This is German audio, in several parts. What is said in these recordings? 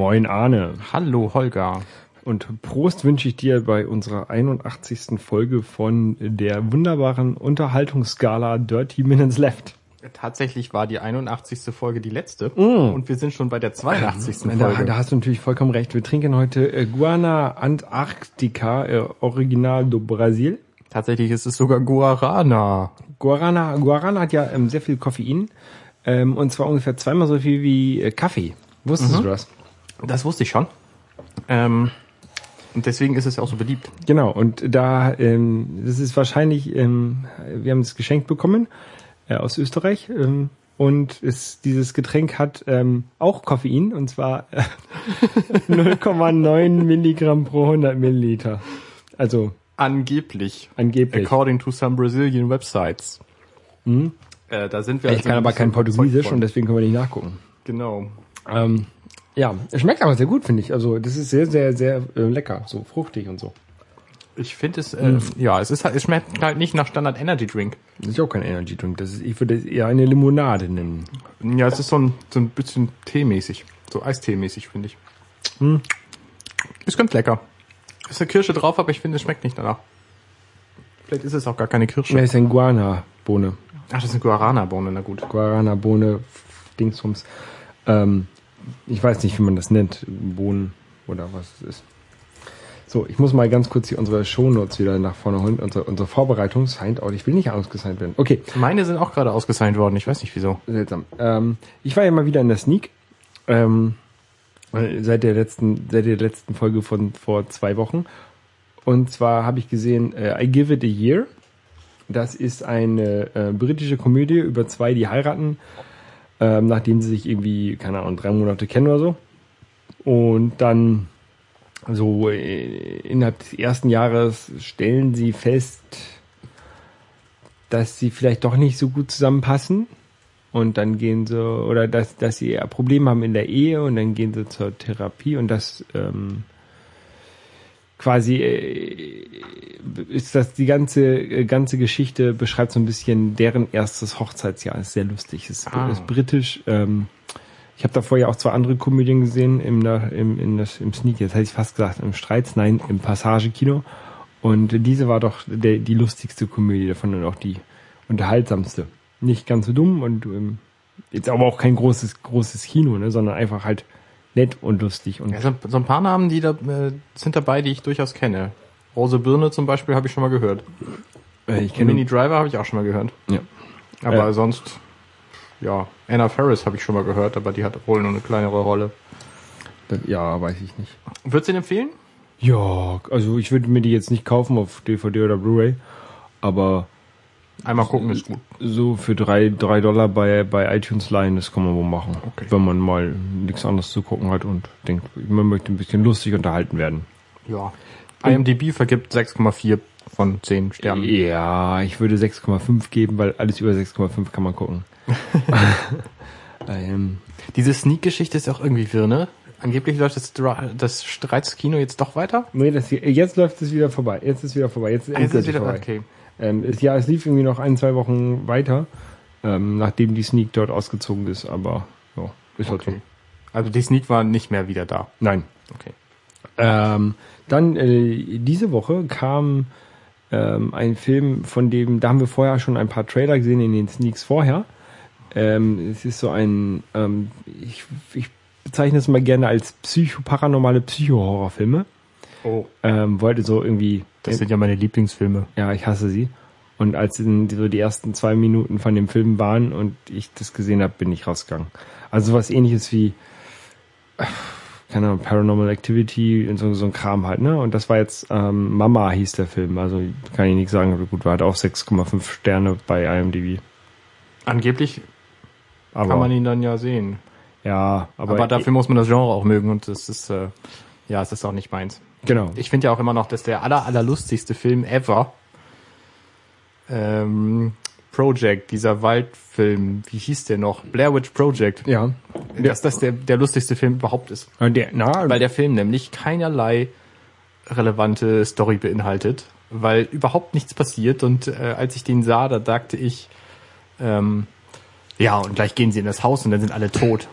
Moin Arne. Hallo Holger. Und Prost wünsche ich dir bei unserer 81. Folge von der wunderbaren Unterhaltungsskala Dirty Minutes Left. Tatsächlich war die 81. Folge die letzte und wir sind schon bei der 82. Da, Folge. da hast du natürlich vollkommen recht. Wir trinken heute äh, Guana Antarctica äh, Original do Brasil. Tatsächlich ist es sogar Guarana. Guarana, Guarana hat ja ähm, sehr viel Koffein ähm, und zwar ungefähr zweimal so viel wie äh, Kaffee. Wusstest du das? Das wusste ich schon. Ähm, und deswegen ist es ja auch so beliebt. Genau, und da, ähm, das ist wahrscheinlich, ähm, wir haben es geschenkt bekommen äh, aus Österreich ähm, und es, dieses Getränk hat ähm, auch Koffein und zwar äh, 0,9 Milligramm pro 100 Milliliter. Also Angeblich. angeblich. According to some Brazilian websites. Äh, da sind wir Ich also kann aber kein Portugiesisch und deswegen können wir nicht nachgucken. Genau. Ähm, ja, es schmeckt aber sehr gut, finde ich. Also das ist sehr, sehr, sehr äh, lecker, so fruchtig und so. Ich finde es, äh, ja, es ist halt, es schmeckt halt nicht nach Standard Energy Drink. Das ist auch kein Energy Drink. Das ist, ich würde es eher eine Limonade nennen. Ja, es ist so ein, so ein bisschen teemäßig. So Eistee-mäßig, finde ich. Ist ganz lecker. Ist eine Kirsche drauf, aber ich finde, es schmeckt nicht danach. Vielleicht ist es auch gar keine Kirsche. Ja, ist ein Guana-Bohne. Ach, das ist eine Guarana-Bohne, na gut. Guarana-Bohne, Dingsums. Ähm, ich weiß nicht, wie man das nennt. Bohnen oder was es ist. So, ich muss mal ganz kurz hier unsere Shownotes wieder nach vorne holen. Unsere, unsere Vorbereitung, signed out. Ich will nicht ausgesigned werden. Okay, Meine sind auch gerade ausgesigned worden, ich weiß nicht wieso. seltsam. Ähm, ich war ja mal wieder in der Sneak. Ähm, äh, seit der letzten, seit der letzten Folge von vor zwei Wochen. Und zwar habe ich gesehen, äh, I Give It a Year. Das ist eine äh, britische Komödie über zwei, die heiraten, ähm, nachdem sie sich irgendwie, keine Ahnung, drei Monate kennen oder so. Und dann so äh, innerhalb des ersten Jahres stellen sie fest, dass sie vielleicht doch nicht so gut zusammenpassen. Und dann gehen sie, oder dass, dass sie Probleme haben in der Ehe und dann gehen sie zur Therapie und das ähm, quasi äh, ist das die ganze äh, ganze Geschichte beschreibt so ein bisschen deren erstes Hochzeitsjahr. Ist sehr lustig. Ist, Ah. ist britisch. Ähm, ich habe davor ja auch zwei andere Komödien gesehen im im in das, im Sneak. Jetzt hätte ich fast gesagt im Streits, nein im Passagekino. Und diese war doch der, die lustigste Komödie davon und auch die unterhaltsamste. Nicht ganz so dumm und ähm, jetzt aber auch kein großes großes Kino, ne, sondern einfach halt nett und lustig und Ja, so, so ein paar Namen, die da äh, sind dabei, die ich durchaus kenne. Rose Birne zum Beispiel habe ich schon mal gehört. äh, ich kenne Mini Driver habe ich auch schon mal gehört. ja. Aber Äh. sonst, ja, Anna Ferris habe ich schon mal gehört, aber die hat wohl nur eine kleinere Rolle. Das, ja, weiß ich nicht. Würdest du ihn empfehlen? Ja, also ich würde mir die jetzt nicht kaufen auf DVD oder Blu-ray, aber Einmal gucken ist gut. so für drei, drei Dollar bei, bei iTunes leihen, das kann man wohl machen. Okay. Wenn man mal nichts anderes zu gucken hat und denkt, man möchte ein bisschen lustig unterhalten werden. Ja. IMDb vergibt 6,4 von 10 Sternen. Ja, ich würde 6,5 geben, weil alles über 6,5 kann man gucken. ähm, Diese Sneak-Geschichte ist auch irgendwie wirr, ne? Angeblich läuft das, das Streitskino jetzt doch weiter. nee, das hier, jetzt läuft es wieder vorbei. Jetzt ist wieder vorbei. Jetzt ist Ah, jetzt ist endgültig wieder, vorbei. okay. Ähm, es, ja, es lief irgendwie noch ein, zwei Wochen weiter, ähm, nachdem die Sneak dort ausgezogen ist, aber ja, ist halt so. okay. Also die Sneak war nicht mehr wieder da. Nein. Okay. Ähm, dann äh, diese Woche kam ähm, ein Film, von dem, da haben wir vorher schon ein paar Trailer gesehen in den Sneaks vorher. Ähm, es ist so ein, ähm, ich, ich bezeichne es mal gerne als psycho paranormale Psycho-Horrorfilme. Oh. Ähm, wollte so irgendwie Das sind ja meine Lieblingsfilme. Ja, ich hasse sie. Und als so die ersten zwei Minuten von dem Film waren und ich das gesehen habe, bin ich rausgegangen. Also was ähnliches wie, keine Ahnung, Paranormal Activity und so, so ein Kram halt, ne? Und das war jetzt, ähm, Mama hieß der Film. Also kann ich nicht sagen, aber gut, war halt auch 6,5 Sterne bei IMDb. Angeblich Aber, kann man ihn dann ja sehen. ja, aber, Aber, dafür muss man das Genre auch mögen und das ist, äh, ja, es ist auch nicht meins. Genau. Ich finde ja auch immer noch, dass der aller, allerlustigste Film ever ähm, Project, dieser Waldfilm, wie hieß der noch? Blair Witch Project. ja. Dass das der, der lustigste Film überhaupt ist. Der, na, Weil der Film nämlich keinerlei relevante Story beinhaltet, weil überhaupt nichts passiert und äh, als ich den sah, da dachte ich, ähm, ja, und gleich gehen sie in das Haus und dann sind alle tot.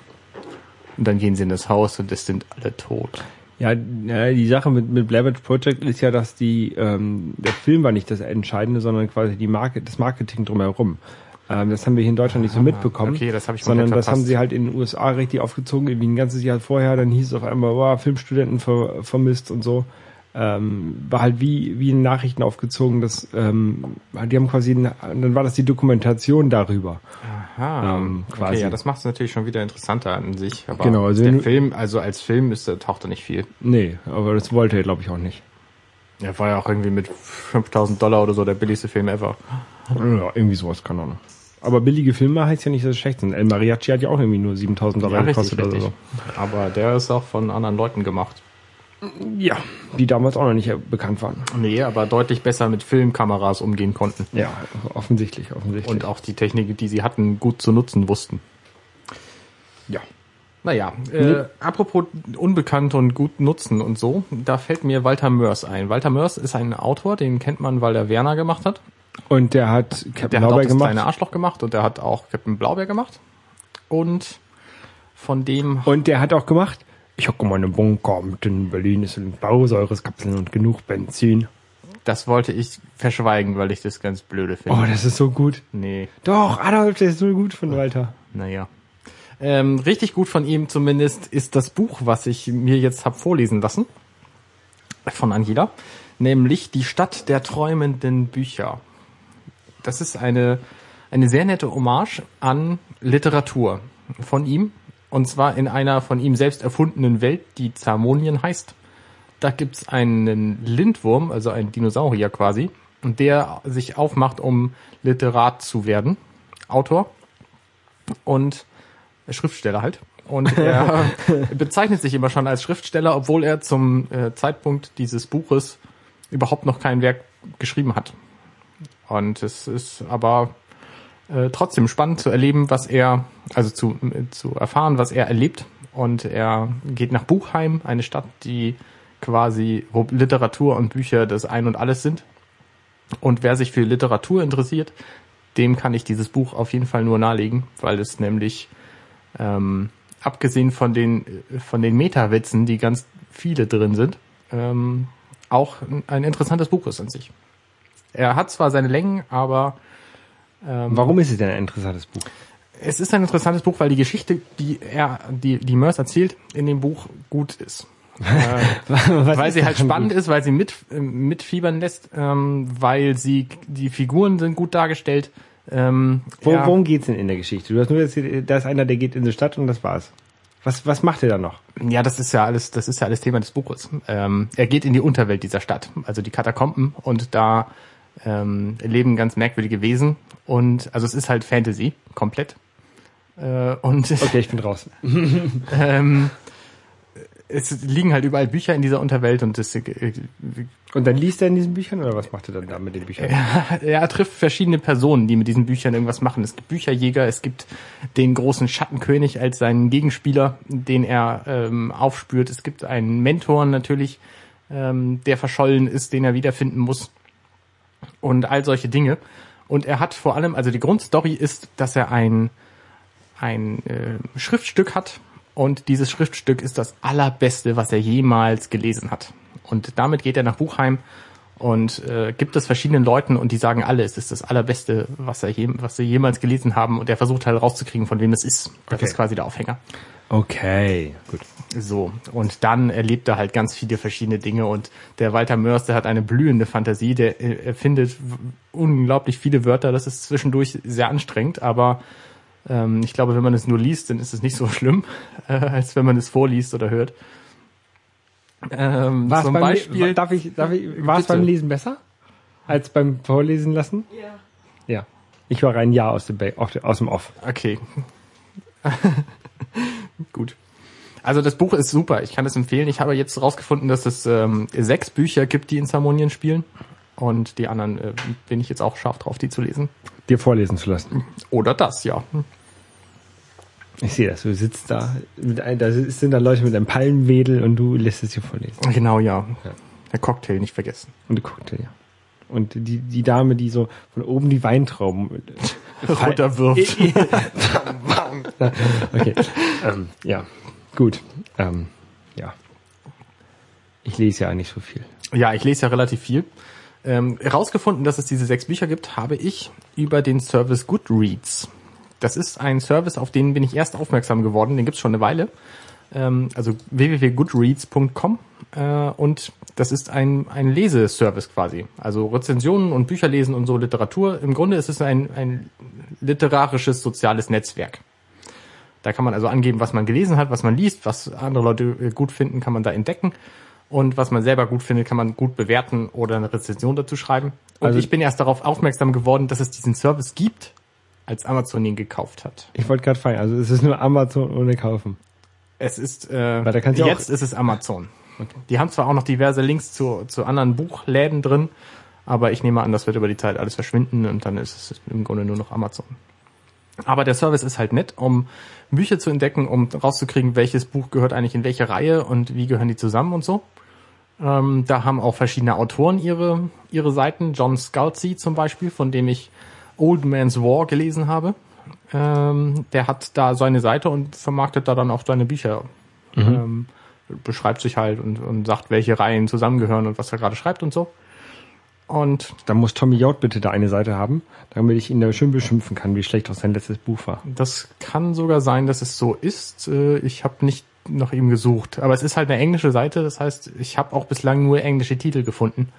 Und dann gehen sie in das Haus und es sind alle tot. Ja, die Sache mit, mit Blair Witch Project ist ja, dass die, ähm, der Film war nicht das Entscheidende, sondern quasi die Marke, das Marketing drumherum. Ähm, das haben wir hier in Deutschland nicht so mitbekommen. okay, das hab ich Sondern das haben sie halt in den USA richtig aufgezogen, irgendwie ein ganzes Jahr vorher, dann hieß es auf einmal, wow, Filmstudenten ver, vermisst und so. Ähm, war halt wie, wie in Nachrichten aufgezogen, dass, ähm, die haben quasi, dann war das die Dokumentation darüber. Aha, Ähm, Okay, quasi. ja, das macht es natürlich schon wieder interessanter an sich. Aber Genau, also der Film, also als Film ist, der taucht da nicht viel. Nee, aber das wollte er, glaube ich, auch nicht. Er war ja auch irgendwie mit 5000 Dollar oder so der billigste Film ever. Ja, irgendwie sowas, keine Ahnung. Aber billige Filme heißt ja nicht, dass es schlecht sind. El Mariachi hat ja auch irgendwie nur 7000 Dollar gekostet oder so. Aber der ist auch von anderen Leuten gemacht. Ja, die damals auch noch nicht bekannt waren. Nee, aber deutlich besser mit Filmkameras umgehen konnten. Ja, offensichtlich, offensichtlich. Und auch die Technik, die sie hatten, gut zu nutzen wussten. ja. Naja, äh, apropos unbekannt und gut nutzen und so, da fällt mir Walter Mörs ein. Walter Mörs ist ein Autor, den kennt man, weil er Werner gemacht hat. Und der hat Captain Der hat auch Blaubeer gemacht. kleine Arschloch gemacht und der hat auch Captain Blaubeer gemacht. Und von dem Und der hat auch gemacht, ich hocke mal in einem Bunker mit in Berlin, ist ein Blausäureskapseln und genug Benzin. Das wollte ich verschweigen, weil ich das ganz blöde finde. Oh, das ist so gut. nee, Doch, Adolf, der ist so gut von Walter. naja. Ähm, richtig gut von ihm zumindest ist das Buch, was ich mir jetzt hab vorlesen lassen. Von Angela. Nämlich Die Stadt der träumenden Bücher. Das ist eine, eine sehr nette Hommage an Literatur von ihm. Und zwar in einer von ihm selbst erfundenen Welt, die Zamonien heißt. Da gibt's einen Lindwurm, also einen Dinosaurier quasi, und der sich aufmacht, um Literat zu werden. Autor. Und Schriftsteller halt. Und er bezeichnet sich immer schon als Schriftsteller, obwohl er zum äh, Zeitpunkt dieses Buches überhaupt noch kein Werk geschrieben hat. Und es ist aber äh, trotzdem spannend zu erleben, was er, also zu, zu erfahren, was er erlebt. Und er geht nach Buchheim, eine Stadt, die quasi, wo Literatur und Bücher das Ein und Alles sind. Und wer sich für Literatur interessiert, dem kann ich dieses Buch auf jeden Fall nur nahelegen, weil es nämlich ähm, abgesehen von den von den Meta-Witzen, die ganz viele drin sind, ähm, auch ein interessantes Buch ist an sich. Er hat zwar seine Längen, aber Warum ist es denn ein interessantes Buch? es ist ein interessantes Buch, weil die Geschichte, die er, die, die Mörs erzählt, in dem Buch gut ist. weil sie halt spannend ist, weil sie mit, äh, mitfiebern lässt, ähm, weil sie, die Figuren sind gut dargestellt. Ähm, Wo, er- Worum geht's denn in der Geschichte? Du hast nur jetzt, da ist einer, der geht in die Stadt und das war's. Was, was macht er da noch? Ja, das ist ja alles, das ist ja alles Thema des Buches. Ähm, er geht in die Unterwelt dieser Stadt, also die Katakomben, und da ähm, leben ganz merkwürdige Wesen. Und also es ist halt Fantasy, komplett. Äh, und Okay, ich bin draußen. ähm, es liegen halt überall Bücher in dieser Unterwelt und das, äh, Und dann liest er in diesen Büchern oder was macht er dann da mit den Büchern? er trifft verschiedene Personen, die mit diesen Büchern irgendwas machen. Es gibt Bücherjäger, es gibt den großen Schattenkönig als seinen Gegenspieler, den er ähm, aufspürt. Es gibt einen Mentor natürlich, ähm, der verschollen ist, den er wiederfinden muss. Und all solche Dinge. Und er hat vor allem, also die Grundstory ist, dass er ein, ein äh, Schriftstück hat. Und dieses Schriftstück ist das allerbeste, was er jemals gelesen hat. Und damit geht er nach Buchheim und äh, gibt es verschiedenen Leuten und die sagen alle, es ist das allerbeste, was er je, was sie jemals gelesen haben und er versucht halt rauszukriegen, von wem es ist. Das Okay. ist quasi der Aufhänger. Okay, gut. So, und dann erlebt er halt ganz viele verschiedene Dinge und der Walter Mörs, der hat eine blühende Fantasie, der äh, erfindet unglaublich viele Wörter, das ist zwischendurch sehr anstrengend, aber ähm, ich glaube, wenn man es nur liest, dann ist es nicht so schlimm, äh, als wenn man es vorliest oder hört. Ähm, War's zum beim, Beispiel, darf ich, darf ich, war es beim Lesen besser? Als beim Vorlesen lassen? Ja. Ja. Ich höre ein Ja aus dem, Ba- aus dem- aus dem Off. Okay. Gut. Also das Buch ist super, ich kann es empfehlen. Ich habe jetzt rausgefunden, dass es ähm, sechs Bücher gibt, die in Zamonien spielen. Und die anderen äh, bin ich jetzt auch scharf drauf, die zu lesen. Dir vorlesen zu lassen. Oder das, ja. Ich sehe das, du sitzt da, mit ein, da sind da Leute mit einem Palmenwedel und du lässt es dir vorlesen. Genau, ja. Ja. Der Cocktail nicht vergessen. Und du guckst ja. Und die, die Dame, die so von oben die Weintrauben Runterwirft. okay. ähm, ja. Gut. Ähm, ja. Ich lese ja nicht so viel. Ja, ich lese ja relativ viel. Ähm, herausgefunden, dass es diese sechs Bücher gibt, habe ich über den Service Goodreads. Das ist ein Service, auf den bin ich erst aufmerksam geworden. Den gibt's schon eine Weile. Ähm, also www.goodreads.com äh, und das ist ein, ein Leseservice quasi. Also Rezensionen und Bücher lesen und so Literatur. Im Grunde ist es ein, ein literarisches soziales Netzwerk. Da kann man also angeben, was man gelesen hat, was man liest, was andere Leute äh, gut finden, kann man da entdecken. Und was man selber gut findet, kann man gut bewerten oder eine Rezension dazu schreiben. Und Also- ich bin erst darauf aufmerksam geworden, dass es diesen Service gibt, als Amazon ihn gekauft hat. Ich wollte gerade fragen, also es ist nur Amazon ohne kaufen. Es ist äh, jetzt ist es Amazon. Die haben zwar auch noch diverse Links zu, zu anderen Buchläden drin, aber ich nehme an, das wird über die Zeit alles verschwinden und dann ist es im Grunde nur noch Amazon. Aber der Service ist halt nett, um Bücher zu entdecken, um rauszukriegen, welches Buch gehört eigentlich in welche Reihe und wie gehören die zusammen und so. Ähm, da haben auch verschiedene Autoren ihre, ihre Seiten. John Scalzi zum Beispiel, von dem ich Old Man's War gelesen habe. Ähm, der hat da seine Seite und vermarktet da dann auch seine Bücher. Ähm, beschreibt sich halt und, und sagt, welche Reihen zusammengehören und was er gerade schreibt und so. Und Dann muss Tommy Jaud bitte da eine Seite haben, damit ich ihn da schön beschimpfen kann, wie schlecht auch sein letztes Buch war. das kann sogar sein, dass es so ist. Äh, Ich habe nicht nach ihm gesucht. Aber es ist halt eine englische Seite, das heißt, ich habe auch bislang nur englische Titel gefunden.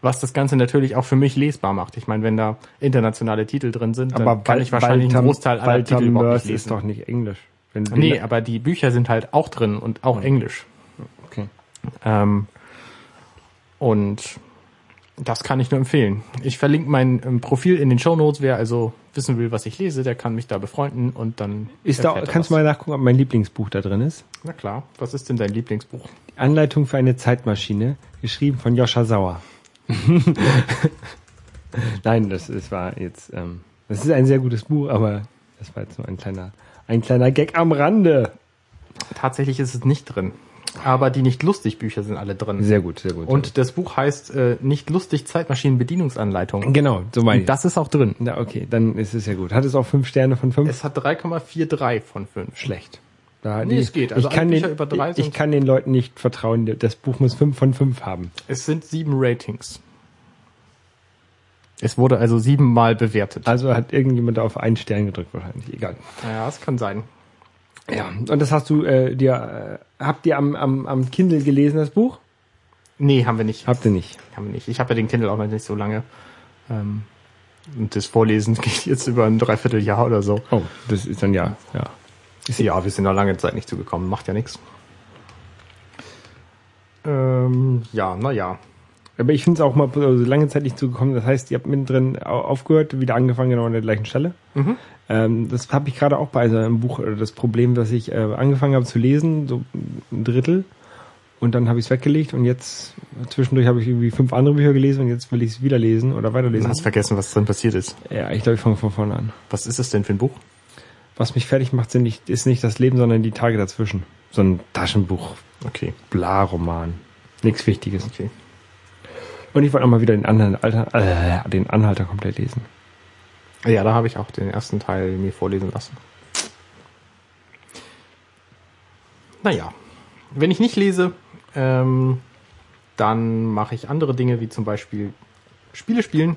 Was das Ganze natürlich auch für mich lesbar macht. Ich meine, wenn da internationale Titel drin sind, dann kann ich wahrscheinlich einen Großteil aller Walter Titel überhaupt nicht ist lesen. doch nicht Englisch. Wenn du Nee, aber die Bücher sind halt auch drin und auch Englisch. okay. Ähm, und das kann ich nur empfehlen. Ich verlinke mein ähm, Profil in den Show Notes. Wer also wissen will, was ich lese, der kann mich da befreunden und dann Ist da, kannst du mal nachgucken, ob mein Lieblingsbuch da drin ist? Na klar. Was ist denn dein Lieblingsbuch? Die Anleitung für eine Zeitmaschine, geschrieben von Joscha Sauer. Nein, das, das war jetzt, ähm, das ist ein sehr gutes Buch, aber das war jetzt nur ein kleiner, ein kleiner Gag am Rande. Tatsächlich ist es nicht drin. Aber die nicht lustig Bücher sind alle drin. Sehr gut, sehr gut. Und das Buch heißt äh, nicht lustig Zeitmaschinen Bedienungsanleitung. genau, so meine ich. Das ist auch drin. Na, okay, dann ist es ja gut. Hat es auch fünf Sterne von fünf? Es hat 3,43 von 5. schlecht. Da, Nee, es geht. Also ich, kann Bücher den, über drei ich, kann den Leuten nicht vertrauen. Das Buch muss fünf von fünf haben. Es sind sieben Ratings. Es wurde also siebenmal bewertet. Also hat irgendjemand auf einen Stern gedrückt wahrscheinlich. Egal. Ja, das kann sein. Ja, und das hast du äh, dir, äh, habt ihr am, am, am Kindle gelesen, das Buch? Nee, haben wir nicht. Habt ihr nicht. Haben wir nicht. Ich habe ja den Kindle auch noch nicht so lange. Ähm, und das Vorlesen geht jetzt über ein Dreivierteljahr oder so. Oh, das ist dann ja, ja. Ja, wir sind noch lange Zeit nicht zugekommen. Macht ja nichts. Ähm, ja, naja. Aber ich finde es auch mal also lange Zeit nicht zugekommen. Das heißt, ihr habt mittendrin au- aufgehört, wieder angefangen, genau an der gleichen Stelle. Ähm, das habe ich gerade auch bei einem Buch, äh, das Problem, dass ich äh, angefangen habe zu lesen, so ein Drittel. Und dann habe ich es weggelegt und jetzt zwischendurch habe ich irgendwie fünf andere Bücher gelesen und jetzt will ich es wieder lesen oder Du weiterlesen. hast vergessen, was drin passiert ist. Ja, ich glaube, ich fange von vorne an. Was ist es denn für ein Buch? Was mich fertig macht, sind nicht, ist nicht das Leben, sondern die Tage dazwischen. So ein Taschenbuch, Okay, Bla-Roman. Nichts Wichtiges. okay. Und ich wollte auch mal wieder den Anhalter, äh, den Anhalter komplett lesen. Ja, da habe ich auch den ersten Teil mir vorlesen lassen. Naja, wenn ich nicht lese, ähm, dann mache ich andere Dinge, wie zum Beispiel Spiele spielen.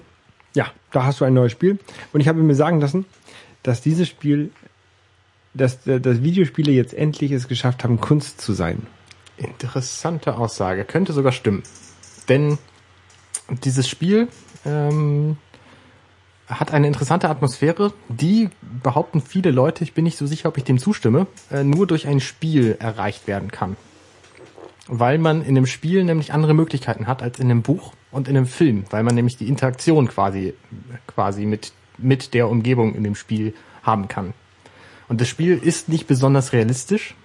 Ja, da hast du ein neues Spiel. Und ich habe mir sagen lassen, dass dieses Spiel, dass, äh, dass Videospiele jetzt endlich es geschafft haben, Kunst zu sein. Interessante Aussage. Könnte sogar stimmen. Denn dieses Spiel ähm, hat eine interessante Atmosphäre, die behaupten viele Leute, ich bin nicht so sicher, ob ich dem zustimme, äh, nur durch ein Spiel erreicht werden kann. Weil man in einem Spiel nämlich andere Möglichkeiten hat als in einem Buch und in einem Film, weil man nämlich die Interaktion quasi, quasi mit, mit der Umgebung in dem Spiel haben kann. Und das Spiel ist nicht besonders realistisch.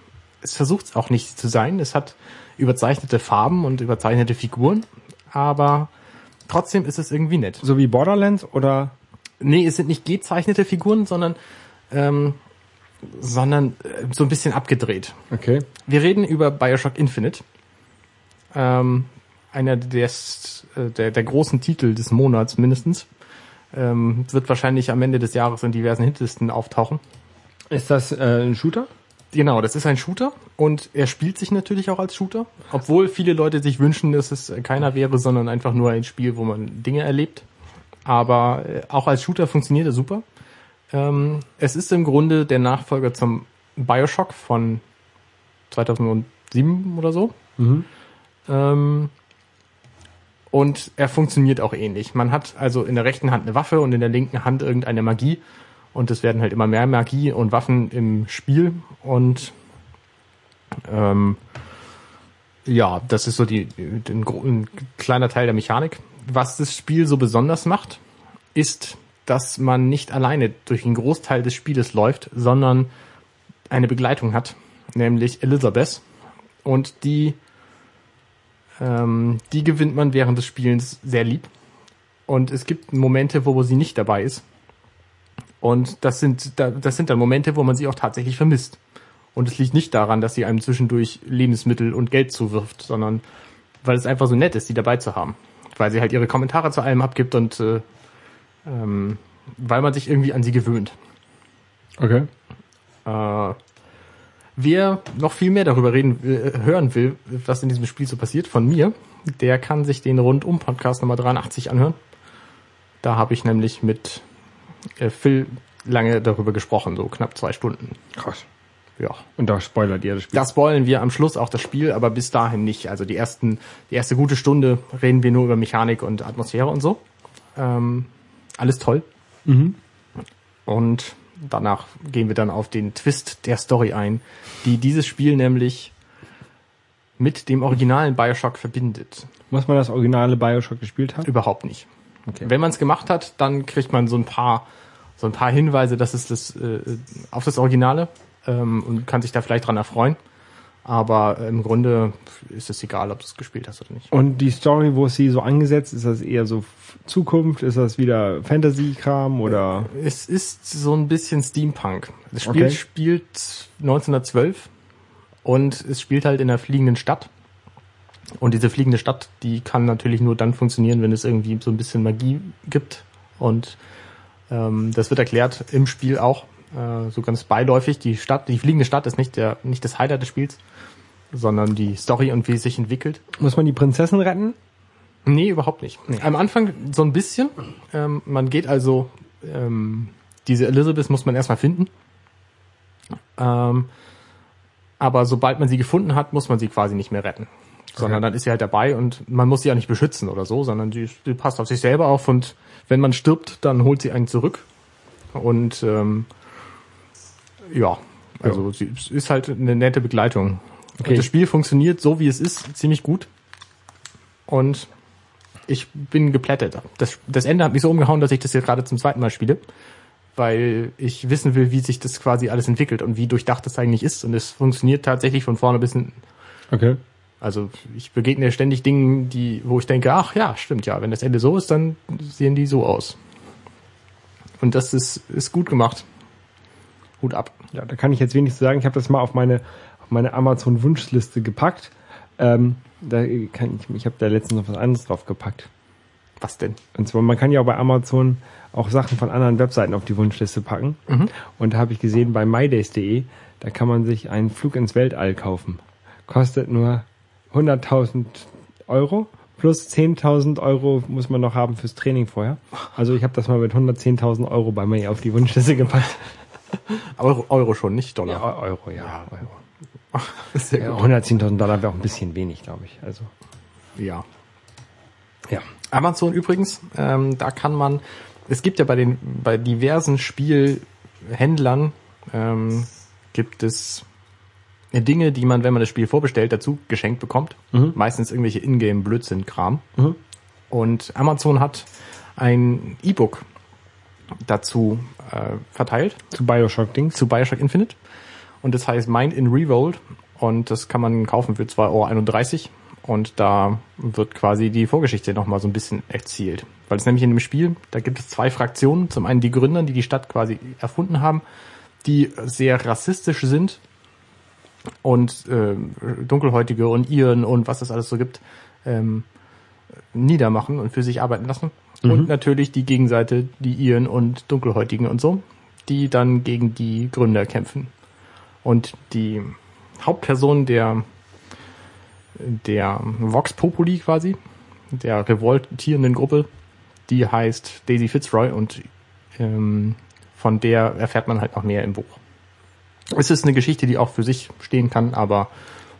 Es versucht es auch nicht zu sein. Es hat überzeichnete Farben und überzeichnete Figuren, aber trotzdem ist es irgendwie nett. So wie Borderlands oder Nee, es sind nicht gezeichnete Figuren, sondern ähm, sondern äh, so ein bisschen abgedreht. okay. Wir reden über Bioshock Infinite. Ähm, einer des, äh, der, der großen Titel des Monats mindestens. Ähm, wird wahrscheinlich am Ende des Jahres in diversen Hitlisten auftauchen. Ist das äh, ein Shooter? Genau, das ist ein Shooter Und er spielt sich natürlich auch als Shooter, obwohl viele Leute sich wünschen, dass es keiner wäre, sondern einfach nur ein Spiel, wo man Dinge erlebt. Aber äh, auch als Shooter funktioniert er super. Ähm, es ist im Grunde der Nachfolger zum Bioshock von 2007 oder so. Ähm, und er funktioniert auch ähnlich. Man hat also in der rechten Hand eine Waffe und in der linken Hand irgendeine Magie. Und es werden halt immer mehr Magie und Waffen im Spiel. Und ähm, ja, das ist so die, ein, ein kleiner Teil der Mechanik. Was das Spiel so besonders macht, ist, dass man nicht alleine durch den Großteil des Spieles läuft, sondern eine Begleitung hat, nämlich Elizabeth. Und die, ähm, die gewinnt man während des Spielens sehr lieb. Und es gibt Momente, wo sie nicht dabei ist. Und das sind, da- das sind dann Momente, wo man sie auch tatsächlich vermisst. Und es liegt nicht daran, dass sie einem zwischendurch Lebensmittel und Geld zuwirft, sondern weil es einfach so nett ist, sie dabei zu haben. Weil sie halt ihre Kommentare zu allem abgibt und äh, ähm, weil man sich irgendwie an sie gewöhnt. Okay. Äh, wer noch viel mehr darüber reden äh, hören will, was in diesem Spiel so passiert, von mir, der kann sich den Rundum-Podcast Nummer 83 anhören. Da habe ich nämlich mit äh, Phil lange darüber gesprochen, so knapp zwei Stunden. Krass. Ja. Und da spoilert ihr das Spiel. Das wollen wir am Schluss auch das Spiel, aber bis dahin nicht. Also die ersten, die erste gute Stunde reden wir nur über Mechanik und Atmosphäre und so. Ähm, alles toll. Und danach gehen wir dann auf den Twist der Story ein, die dieses Spiel nämlich mit dem originalen Bioshock verbindet. Muss man das originale Bioshock gespielt haben? Überhaupt nicht. Okay. Wenn man es gemacht hat, dann kriegt man so ein paar, so ein paar Hinweise, dass es das äh, auf das Originale ähm, und kann sich da vielleicht dran erfreuen. Aber äh, im Grunde ist es egal, ob du es gespielt hast oder nicht. Und die Story, wo ist sie so angesetzt? Ist das eher so Zukunft? Ist das wieder Fantasy-Kram oder? Es ist so ein bisschen Steampunk. Das Spiel Okay. spielt 1912 und es spielt halt in einer fliegenden Stadt. Und diese fliegende Stadt, die kann natürlich nur dann funktionieren, wenn es irgendwie so ein bisschen Magie gibt. Und ähm, das wird erklärt im Spiel auch, äh, so ganz beiläufig. Die Stadt, die fliegende Stadt ist nicht der, nicht das Highlight des Spiels, sondern die Story und wie es sich entwickelt. Muss man die Prinzessin retten? Nee, überhaupt nicht. Am Anfang so ein bisschen. Ähm, man geht also, ähm, diese Elizabeth muss man erstmal finden. Ähm, aber sobald man sie gefunden hat, muss man sie quasi nicht mehr retten. Sondern Okay. dann ist sie halt dabei und man muss sie auch nicht beschützen oder so, sondern sie, sie passt auf sich selber auf und wenn man stirbt, dann holt sie einen zurück. Und ähm, ja, also sie ist halt eine nette Begleitung. Okay. Und das Spiel funktioniert so, wie es ist, ziemlich gut. Und ich bin geplättet. Das, das Ende hat mich so umgehauen, dass ich das jetzt gerade zum zweiten Mal spiele, weil ich wissen will, wie sich das quasi alles entwickelt und wie durchdacht das eigentlich ist. Und es funktioniert tatsächlich von vorne bis hinten. Okay. Also ich begegne ständig Dingen, die, wo ich denke, ach ja, stimmt ja, wenn das Ende so ist, dann sehen die so aus. Und das ist, ist gut gemacht. Hut ab. Ja, da kann ich jetzt wenig zu sagen. Ich habe das mal auf meine, auf meine Amazon-Wunschliste gepackt. Ähm, da kann ich, ich habe da letztens noch was anderes drauf gepackt. Was denn? Und zwar, man kann ja auch bei Amazon auch Sachen von anderen Webseiten auf die Wunschliste packen. Und da habe ich gesehen, bei mydays.de, da kann man sich einen Flug ins Weltall kaufen. Kostet nur 100.000 Euro. Plus 10.000 Euro muss man noch haben fürs Training vorher. Also ich habe das mal mit 110.000 Euro bei mir auf die Wunschliste gepackt. Euro, Euro schon, nicht Ja, Dollar. Euro, ja. Euro. Sehr Ja, gut. 110.000 Dollar wäre auch ein bisschen wenig, glaube ich. Also, Ja. ja. Amazon übrigens, ähm, da kann man, es gibt ja bei den, bei diversen Spielhändlern, ähm, gibt es Dinge, die man, wenn man das Spiel vorbestellt, dazu geschenkt bekommt. Meistens irgendwelche Ingame-Blödsinn-Kram. Und Amazon hat ein E-Book dazu äh, verteilt Zu Bioshock-Dings. zu Bioshock Infinite. Und das heißt Mind in Revolt. Und das kann man kaufen für 2,31 Euro. Und da wird quasi die Vorgeschichte nochmal so ein bisschen erzählt. Weil es nämlich in dem Spiel, da gibt es zwei Fraktionen. Zum einen die Gründer, die die Stadt quasi erfunden haben, die sehr rassistisch sind und ähm, Dunkelhäutige und Iren und was es alles so gibt, ähm, niedermachen und für sich arbeiten lassen. Und natürlich die Gegenseite, die Iren und Dunkelhäutigen und so, die dann gegen die Gründer kämpfen. Und die Hauptperson der, der Vox Populi quasi, der revoltierenden Gruppe, die heißt Daisy Fitzroy und ähm, von der erfährt man halt noch mehr im Buch. Es ist eine Geschichte, die auch für sich stehen kann, aber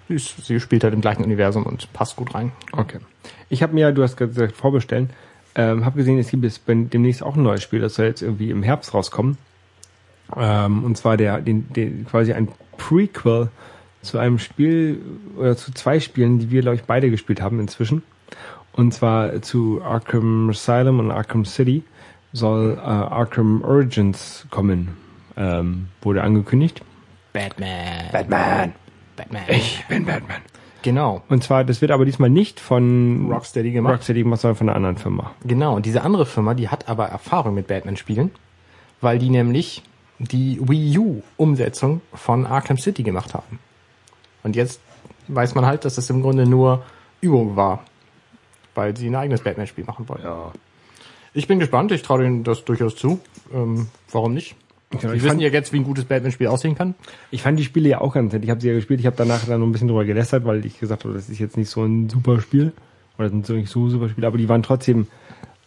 sie, spielt halt im gleichen Universum und passt gut rein. Okay. Ich habe mir, du hast gesagt, vorbestellen, ähm, habe gesehen, es gibt jetzt demnächst auch ein neues Spiel, das soll jetzt irgendwie im Herbst rauskommen. Ähm, und zwar der, den, den, quasi ein Prequel zu einem Spiel oder zu zwei Spielen, die wir, glaube ich, beide gespielt haben inzwischen. Und zwar zu Arkham Asylum und Arkham City soll äh, Arkham Origins kommen. Ähm, wurde angekündigt. Batman. Batman. Batman. Ich bin Batman. Genau. Und zwar, das wird aber diesmal nicht von Rocksteady gemacht. Rocksteady gemacht, sondern von einer anderen Firma. Genau, und diese andere Firma, die hat aber Erfahrung mit Batman-Spielen, weil die nämlich die Wii U-Umsetzung von Arkham City gemacht haben. Und jetzt weiß man halt, dass das im Grunde nur Übung war, weil sie ein eigenes Batman-Spiel machen wollen. Ja. Ich bin gespannt, ich traue denen das durchaus zu. Ähm, warum nicht? Wir ich, wissen fand, ja jetzt, wie ein gutes Batman-Spiel aussehen kann. ich fand die Spiele ja auch ganz nett. Ich habe sie ja gespielt. Ich habe danach dann noch ein bisschen drüber gelästert, weil ich gesagt habe, das ist jetzt nicht so ein super Spiel. Oder sind so nicht so super Spiele. Aber die waren trotzdem,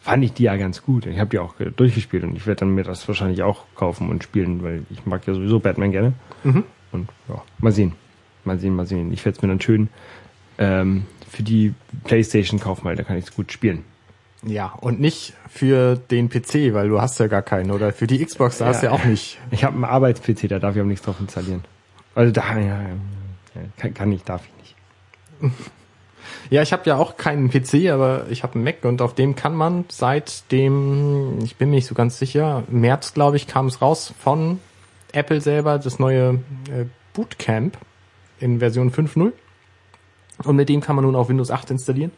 fand ich die ja ganz gut. Ich habe die auch durchgespielt und ich werde dann mir das wahrscheinlich auch kaufen und spielen, weil ich mag ja sowieso Batman gerne. Mhm. Und ja, mal sehen. Mal sehen, mal sehen. Ich werde es mir dann schön ähm, für die Playstation kaufen, weil da kann ich es gut spielen. Ja, und nicht für den PC, weil du hast ja gar keinen. Oder für die Xbox, da hast du ja auch nicht. Ich habe einen Arbeits-PC, da darf ich auch nichts drauf installieren. Also da, ja, ja, ja, kann, kann ich, darf ich nicht. Ja, ich habe ja auch keinen PC, aber ich habe einen Mac und auf dem kann man seit dem, ich bin mir nicht so ganz sicher, März, glaube ich, kam es raus von Apple selber, das neue äh, Bootcamp in Version 5.0. Und mit dem kann man nun auch Windows 8 installieren.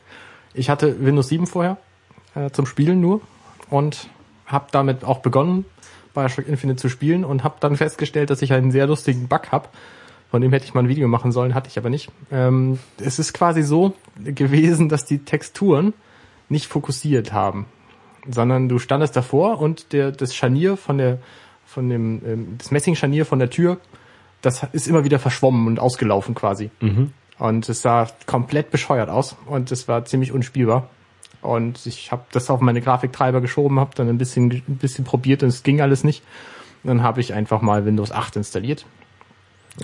Ich hatte Windows 7 vorher äh, zum Spielen nur und habe damit auch begonnen, Bioshock Infinite zu spielen und habe dann festgestellt, dass ich einen sehr lustigen Bug habe. Von dem hätte ich mal ein Video machen sollen, hatte ich aber nicht. Ähm, es ist quasi so gewesen, dass die Texturen nicht fokussiert haben, sondern du standest davor und der, das Scharnier von der, von dem, ähm, das Messingscharnier von der Tür, das ist immer wieder verschwommen und ausgelaufen quasi. Und es sah komplett bescheuert aus und es war ziemlich unspielbar. Und ich habe das auf meine Grafiktreiber geschoben, habe dann ein bisschen, ein bisschen probiert und es ging alles nicht. Dann habe ich einfach mal Windows 8 installiert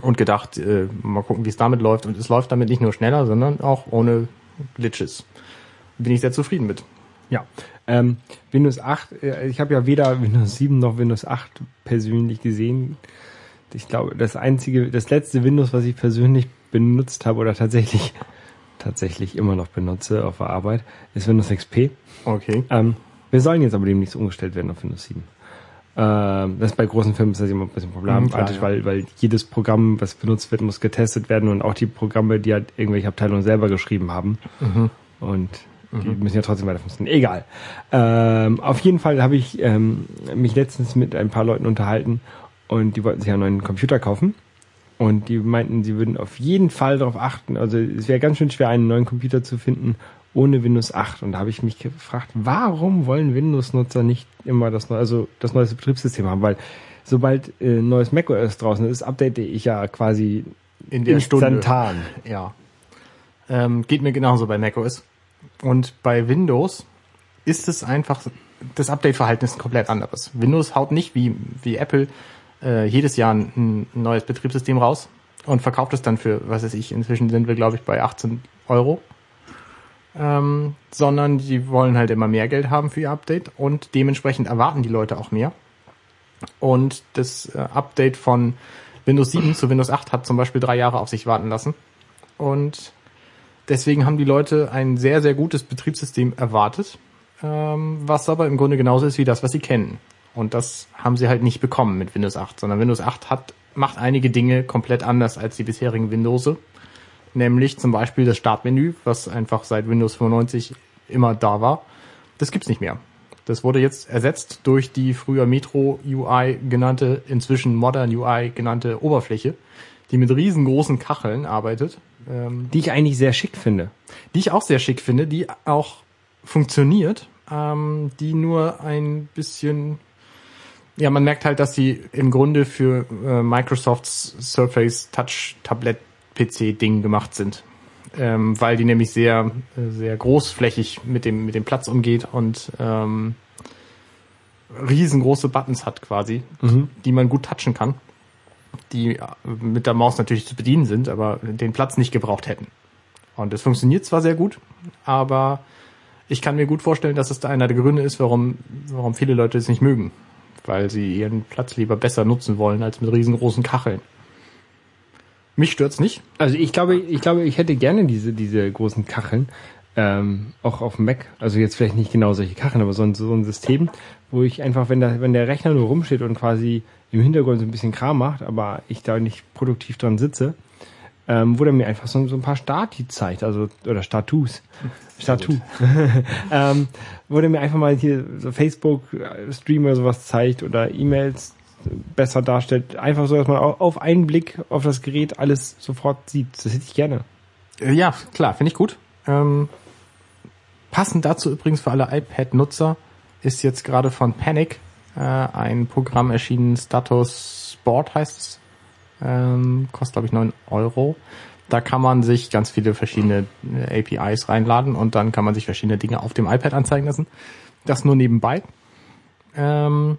und gedacht, äh, mal gucken, wie es damit läuft. Und es läuft damit nicht nur schneller, sondern auch ohne Glitches. Bin ich sehr zufrieden mit. Ja. Ähm, Windows 8, äh, ich habe ja weder Windows 7 noch Windows 8 persönlich gesehen. Ich glaube, das einzige, das letzte Windows, was ich persönlich benutzt habe oder tatsächlich tatsächlich immer noch benutze auf der Arbeit, ist Windows XP. Okay. Ähm, wir sollen jetzt aber demnächst umgestellt werden auf Windows 7. Ähm, das ist bei großen Firmen ist das immer ein bisschen problematisch, Mhm, ja. weil, weil jedes Programm, was benutzt wird, muss getestet werden und auch die Programme, die halt irgendwelche Abteilungen selber geschrieben haben. Mhm. Und die müssen ja trotzdem weiter funktionieren. Egal. Ähm, auf jeden Fall habe ich ähm, mich letztens mit ein paar Leuten unterhalten und die wollten sich einen neuen Computer kaufen. Und die meinten, sie würden auf jeden Fall darauf achten. Also es wäre ganz schön schwer, einen neuen Computer zu finden ohne Windows 8. Und da habe ich mich gefragt, warum wollen Windows-Nutzer nicht immer das neue, also das neueste Betriebssystem haben? Weil sobald äh, neues macOS draußen ist, update ich ja quasi In der Stunde. instantan. Ja. Ähm, geht mir genauso bei macOS. Und bei Windows ist es einfach, das Update-Verhalten ist ein komplett anderes. Windows haut nicht wie, wie Apple äh, jedes Jahr ein, ein neues Betriebssystem raus und verkauft es dann für, was weiß ich, inzwischen sind wir, glaube ich, bei 18 Euro. Ähm, sondern die wollen halt immer mehr Geld haben für ihr Update und dementsprechend erwarten die Leute auch mehr. Und das äh, Update von Windows 7 zu Windows 8 hat zum Beispiel drei Jahre auf sich warten lassen. Und deswegen haben die Leute ein sehr, sehr gutes Betriebssystem erwartet, ähm, was aber im Grunde genauso ist wie das, was sie kennen. Und das haben sie halt nicht bekommen mit Windows 8, sondern Windows 8 hat, macht einige Dinge komplett anders als die bisherigen Windows. Nämlich zum Beispiel das Startmenü, was einfach seit Windows 95 immer da war. Das gibt's nicht mehr. Das wurde jetzt ersetzt durch die früher Metro UI genannte, inzwischen Modern UI genannte Oberfläche, die mit riesengroßen Kacheln arbeitet, ähm, Die ich eigentlich sehr schick finde. die ich auch sehr schick finde, die auch funktioniert, ähm, die nur ein bisschen, ja, man merkt halt, dass sie im Grunde für äh, Microsofts Surface Touch Tablet PC-Ding gemacht sind. Ähm, weil die nämlich sehr, äh, sehr großflächig mit dem, mit dem Platz umgeht und ähm, riesengroße Buttons hat quasi, Mhm. die man gut touchen kann, die äh, mit der Maus natürlich zu bedienen sind, aber den Platz nicht gebraucht hätten. Und es funktioniert zwar sehr gut, aber ich kann mir gut vorstellen, dass es da einer der Gründe ist, warum, warum viele Leute es nicht mögen. Weil sie ihren Platz lieber besser nutzen wollen als mit riesengroßen Kacheln. Mich stört's nicht. Also ich glaube, ich glaube, ich hätte gerne diese, diese großen Kacheln, ähm, auch auf dem Mac. Also jetzt vielleicht nicht genau solche Kacheln, aber so ein, so ein System, wo ich einfach, wenn der, wenn der Rechner nur rumsteht und quasi im Hintergrund so ein bisschen Kram macht, aber ich da nicht produktiv dran sitze, ähm, wo der mir einfach so, so ein paar Stati zeigt, also oder Status, Statu, ähm, wo der mir einfach mal hier so Facebook äh, Stream oder sowas zeigt oder E-Mails besser darstellt, einfach so, dass man au- auf einen Blick auf das Gerät alles sofort sieht. Das hätte ich gerne. Äh, Ja, klar, finde ich gut. Ähm, passend dazu übrigens für alle iPad-Nutzer ist jetzt gerade von Panic äh, ein Programm erschienen, Status Sport heißt es. Ähm, kostet, glaube ich, 9 Euro. Da kann man sich ganz viele verschiedene äh, APIs reinladen und dann kann man sich verschiedene Dinge auf dem iPad anzeigen lassen. Das nur nebenbei. Ähm,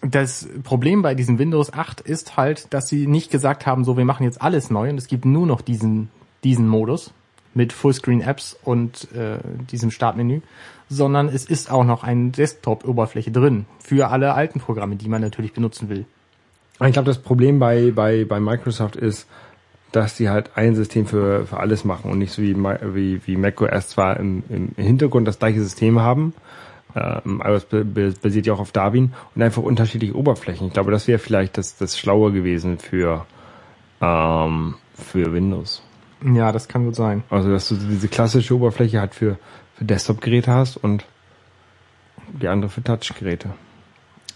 das Problem bei diesem Windows 8 ist halt, dass sie nicht gesagt haben, so wir machen jetzt alles neu und es gibt nur noch diesen diesen Modus mit Fullscreen Apps und äh, diesem Startmenü, sondern es ist auch noch eine Desktop-Oberfläche drin für alle alten Programme, die man natürlich benutzen will. Ich glaube, das Problem bei, bei, bei Microsoft ist, dass die halt ein System für, für alles machen und nicht so wie, wie, wie macOS zwar im, im Hintergrund das gleiche System haben, ähm, be- be- basiert ja auch auf Darwin und einfach unterschiedliche Oberflächen. Ich glaube, das wäre vielleicht das, das Schlaue gewesen für, ähm, für Windows. Ja, das kann gut sein. Also, dass du diese klassische Oberfläche halt für, für Desktop-Geräte hast und die andere für Touch-Geräte.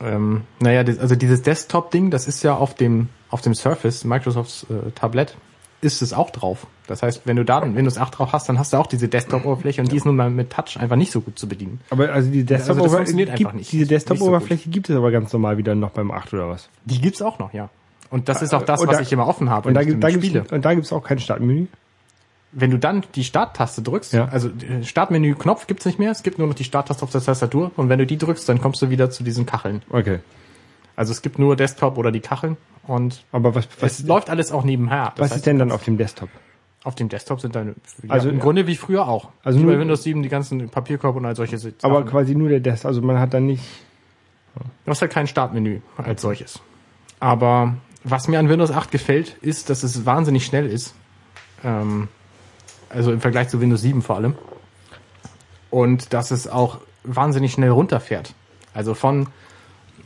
Ähm, naja, das, also dieses Desktop-Ding, das ist ja auf dem auf dem Surface, Microsofts äh, Tablet, ist es auch drauf. Das heißt, wenn du da ein Windows 8 drauf hast, dann hast du auch diese Desktop-Oberfläche und die ist nun mal mit Touch einfach nicht so gut zu bedienen. Aber also die das Desktop-Oberfläche einfach gibt- nicht. diese Nicht so Desktop-Oberfläche gibt es aber ganz normal wieder noch beim 8 oder was? Die gibt's auch noch, ja. Und das ist auch das, Und was da- ich immer offen habe, Und da, gibt, da, gibt's, und da gibt's auch kein Startmenü. Wenn du dann die Starttaste drückst, Ja. also äh, Startmenü-Knopf gibt's nicht mehr, es gibt nur noch die Starttaste auf der Tastatur und wenn du die drückst, dann kommst du wieder zu diesen Kacheln. Okay. Also es gibt nur Desktop oder die Kacheln und Aber was, es was, läuft alles auch nebenher. Das was heißt, ist denn dann auf dem Desktop? auf dem Desktop sind dann ja, Also- im Grunde wie früher auch. Also Also wie nur- bei Windows 7 die ganzen Papierkorb und all solche Sachen. Aber quasi nur der Desktop. Also man hat dann nicht. Du hast halt kein Startmenü als solches. Aber was mir an Windows 8 gefällt, ist, dass es wahnsinnig schnell ist. Ähm, also im Vergleich zu Windows 7 vor allem. Und dass es auch wahnsinnig schnell runterfährt. Also von,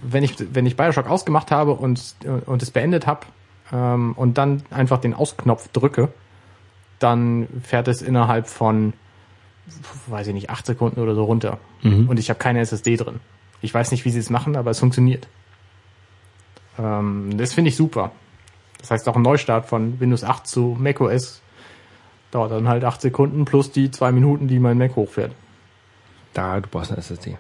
wenn ich, wenn ich Bioshock ausgemacht habe und, und es beendet habe ähm, und dann einfach den Ausknopf drücke, dann fährt es innerhalb von, weiß ich nicht, acht Sekunden oder so runter. Und ich habe keine SSD drin. Ich weiß nicht, wie sie es machen, aber es funktioniert. Ähm, das finde ich super. Das heißt, auch ein Neustart von Windows 8 zu macOS dauert dann halt acht Sekunden plus die zwei Minuten, die mein Mac hochfährt. Da, du brauchst eine SSD.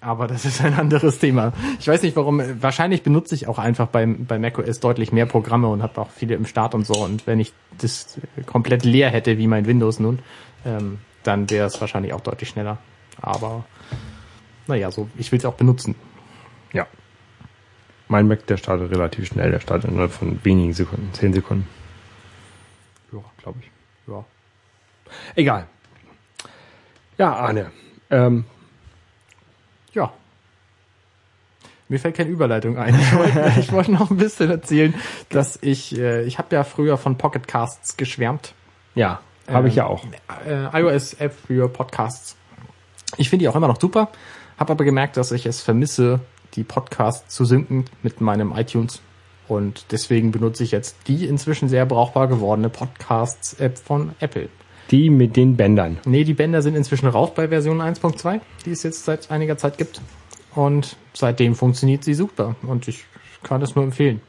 Aber das ist ein anderes Thema. Ich weiß nicht warum. Wahrscheinlich benutze ich auch einfach bei, bei macOS deutlich mehr Programme und habe auch viele im Start und so. Und wenn ich das komplett leer hätte, wie mein Windows nun, ähm, dann wäre es wahrscheinlich auch deutlich schneller. Aber naja, so ich will es auch benutzen. Ja. Mein Mac, der startet relativ schnell. Der startet innerhalb von wenigen Sekunden. Zehn Sekunden. Ja, glaube ich. Ja. Egal. Ja, Arne. Ähm, Ja. Mir fällt keine Überleitung ein. Ich wollte, ich wollte noch ein bisschen erzählen, dass ich, äh, ich habe ja früher von Pocket Casts geschwärmt. ja, habe ich Ähm, ja auch. Äh, iOS-App für Podcasts. Ich finde die auch immer noch super, habe aber gemerkt, dass ich es vermisse, die Podcasts zu synken mit meinem iTunes. Und deswegen benutze ich jetzt die inzwischen sehr brauchbar gewordene Podcasts-App von Apple. Die mit den Bändern. Nee, die Bänder sind inzwischen raus bei Version 1.2, die es jetzt seit einiger Zeit gibt. Und seitdem funktioniert sie super. Und ich kann das nur empfehlen.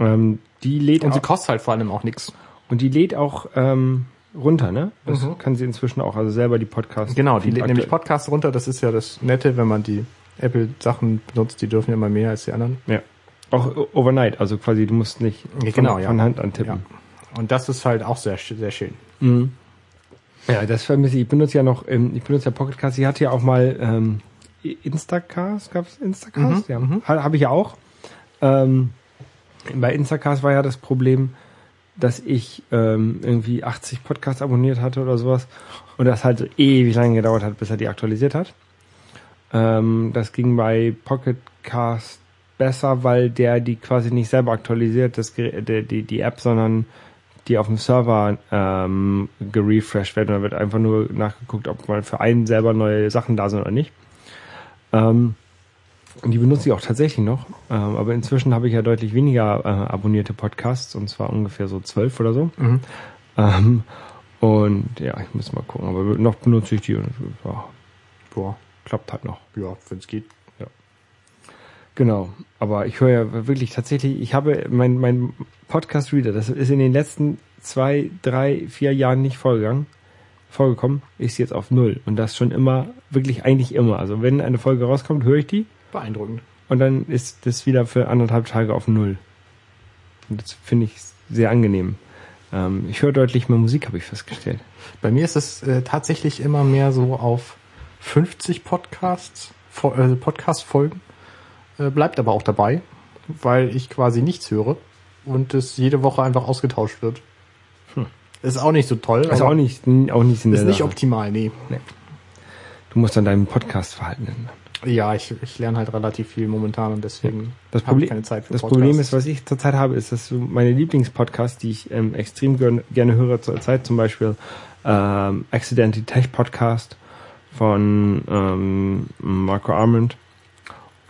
Ähm, die lädt Und sie kostet halt vor allem auch nichts. und die lädt auch ähm, runter, ne? Das Mhm. kann sie inzwischen auch, also selber die Podcasts. Genau, die lädt nämlich Podcasts runter. Das ist ja das Nette, wenn man die Apple-Sachen benutzt. Die dürfen ja immer mehr als die anderen. Ja. Auch overnight, also quasi du musst nicht Ja, von, genau, ja. von Hand Ja. antippen. Und das ist halt auch sehr, sehr schön. Ja, das vermisse ich. Ich benutze ja noch, ähm, ich benutze ja Pocketcast. Ich hatte ja auch mal ähm, Instacast, gab es Instacast? ja, ha- habe ich ja auch. Ähm, bei Instacast war ja das Problem, dass ich ähm, irgendwie 80 Podcasts abonniert hatte oder sowas und das halt ewig lange gedauert hat, bis er die aktualisiert hat. Ähm, das ging bei Pocketcast besser, weil der die quasi nicht selber aktualisiert, das, der, die, die App, sondern die auf dem Server ähm, gerefreshed werden. Da wird einfach nur nachgeguckt, ob mal für einen selber neue Sachen da sind oder nicht. Ähm, die benutze ich auch tatsächlich noch. Ähm, aber inzwischen habe ich ja deutlich weniger äh, abonnierte Podcasts, und zwar ungefähr so zwölf oder so. Ähm, und ja, ich muss mal gucken. Aber noch benutze ich die und ja, Boah, klappt halt noch. ja, wenn es geht. Genau, aber ich höre ja wirklich tatsächlich, ich habe mein, mein Podcast-Reader, das ist in den letzten zwei, drei, vier Jahren nicht vorgegangen, vorgekommen, ist jetzt auf null. Und das schon immer, wirklich eigentlich immer. Also wenn eine Folge rauskommt, höre ich die Beeindruckend. und dann ist das wieder für anderthalb Tage auf null. Und das finde ich sehr angenehm. Ähm, ich höre deutlich mehr Musik, habe ich festgestellt. Bei mir ist es äh, tatsächlich immer mehr so auf 50 Podcasts, äh, Podcast-Folgen. Äh, bleibt aber auch dabei, weil ich quasi nichts höre und es jede Woche einfach ausgetauscht wird. Ist auch nicht so toll. Ist auch nicht, auch nicht ist nicht Sache. optimal, nee. Du musst dann deinem Podcast-Verhalten ändern. Ja, ich, ich lerne halt relativ viel momentan und deswegen Das habe Problem, ich keine Zeit für das Podcasts. Problem ist, was ich zurzeit habe, ist, dass meine Lieblingspodcasts, die ich ähm, extrem gern, gerne höre zurzeit, zum Beispiel ähm, Accidental Tech Podcast von ähm, Marco Arment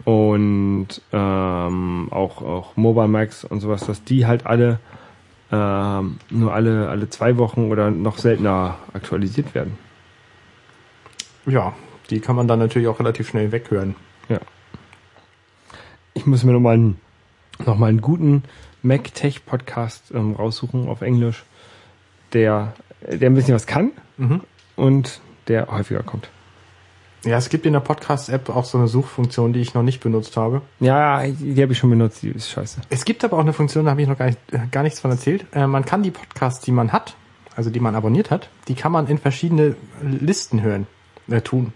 und ähm, auch auch Mobile Max und sowas, dass die halt alle ähm, nur alle alle zwei Wochen oder noch seltener aktualisiert werden. Ja, die kann man dann natürlich auch relativ schnell weghören. Ja. Ich muss mir nochmal einen, noch mal einen guten Mac Tech Podcast ähm, raussuchen auf Englisch, der, der ein bisschen was kann und der häufiger kommt. Ja, es gibt in der Podcast-App auch so eine Suchfunktion, die ich noch nicht benutzt habe. Ja, die habe ich schon benutzt, die ist scheiße. Es gibt aber auch eine Funktion, da habe ich noch gar, nicht, äh, gar nichts von erzählt. Äh, man kann die Podcasts, die man hat, also die man abonniert hat, die kann man in verschiedene Listen hören, äh, tun.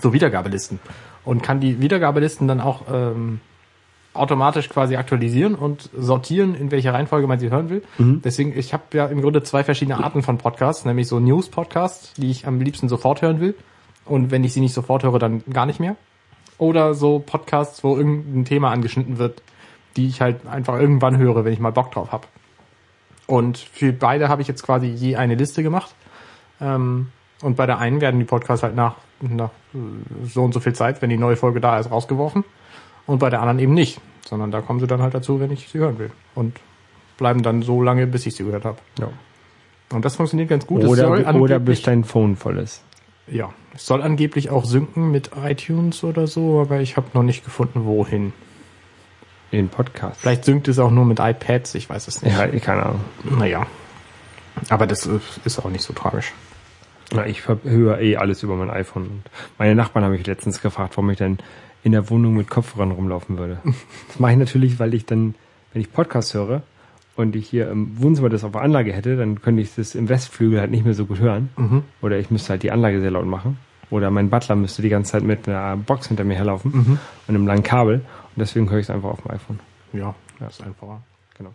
So Wiedergabelisten. Und kann die Wiedergabelisten dann auch ähm, automatisch quasi aktualisieren und sortieren, in welcher Reihenfolge man sie hören will. Deswegen, ich habe ja im Grunde zwei verschiedene Arten von Podcasts, nämlich so News-Podcasts, die ich am liebsten sofort hören will. Und wenn ich sie nicht sofort höre, dann gar nicht mehr. Oder so Podcasts, wo irgendein Thema angeschnitten wird, die ich halt einfach irgendwann höre, wenn ich mal Bock drauf habe. Und für beide habe ich jetzt quasi je eine Liste gemacht. Ähm, und bei der einen werden die Podcasts halt nach, nach äh, so und so viel Zeit, wenn die neue Folge da ist, rausgeworfen. Und bei der anderen eben nicht. Sondern da kommen sie dann halt dazu, wenn ich sie hören will. Und bleiben dann so lange, bis ich sie gehört habe. Ja. Und das funktioniert ganz gut. Oder, oder bis dein Phone voll ist. Ja, es soll angeblich auch synken mit iTunes oder so, aber ich habe noch nicht gefunden, wohin. Den Podcast. Vielleicht synkt es auch nur mit iPads, ich weiß es nicht. Ja, keine Ahnung. Naja. Aber das ist auch nicht so tragisch. Na, ich höre eh alles über mein iPhone. Und meine Nachbarn haben mich letztens gefragt, warum ich dann in der Wohnung mit Kopfhörern rumlaufen würde. Das mache ich natürlich, weil ich dann, wenn ich Podcasts höre und ich hier im Wohnzimmer das auf der Anlage hätte, dann könnte ich das im Westflügel halt nicht mehr so gut hören. Oder ich müsste halt die Anlage sehr laut machen. Oder mein Butler müsste die ganze Zeit mit einer Box hinter mir herlaufen und einem langen Kabel. Und deswegen höre ich es einfach auf dem iPhone. Ja, das ist einfacher. Genau.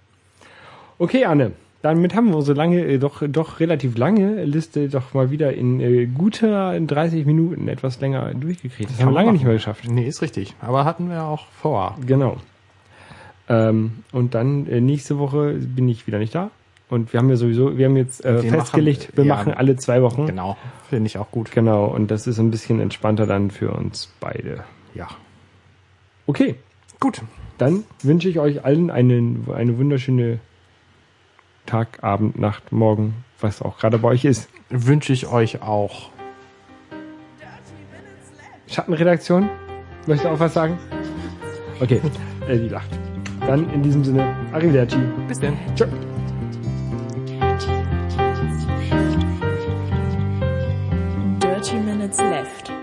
Okay, Anne. Damit haben wir unsere lange, äh, doch, doch relativ lange Liste doch mal wieder in äh, guter 30 Minuten etwas länger durchgekriegt. Das haben wir lange nicht mehr geschafft. Nee, ist richtig. Aber hatten wir auch vor. Genau. Ähm, und dann äh, nächste Woche bin ich wieder nicht da. Und wir haben ja sowieso, wir haben jetzt äh, Wir festgelegt, machen- wir ja, machen alle zwei Wochen. Genau. Finde ich auch gut. Genau. Und das ist ein bisschen entspannter dann für uns beide. Ja. Okay. Gut. Dann wünsche ich euch allen einen, eine wunderschöne Tag, Abend, Nacht, Morgen, was auch gerade bei euch ist. Wünsche ich euch auch. Schattenredaktion? Möchtest du auch was sagen? Okay, äh, die lacht. Dann in diesem Sinne, Arrivederci. Bis. Dirty Minutes Left.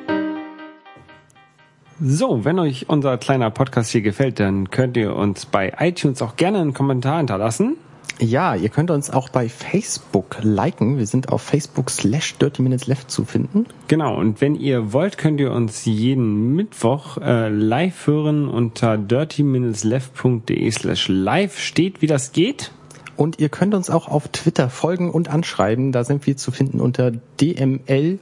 So, wenn euch unser kleiner Podcast hier gefällt, dann könnt ihr uns bei iTunes auch gerne einen Kommentar hinterlassen. Ja, ihr könnt uns auch bei Facebook liken. Wir sind auf Facebook slash Dirty Minutes Left zu finden. Genau, und wenn ihr wollt, könnt ihr uns jeden Mittwoch äh, live hören unter dirtyminutesleft.de slash live steht, wie das geht. Und ihr könnt uns auch auf Twitter folgen und anschreiben. Da sind wir zu finden unter dml-podcast.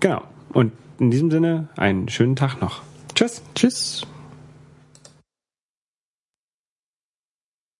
Genau. Und in diesem Sinne einen schönen Tag noch. Tschüss. Tschüss.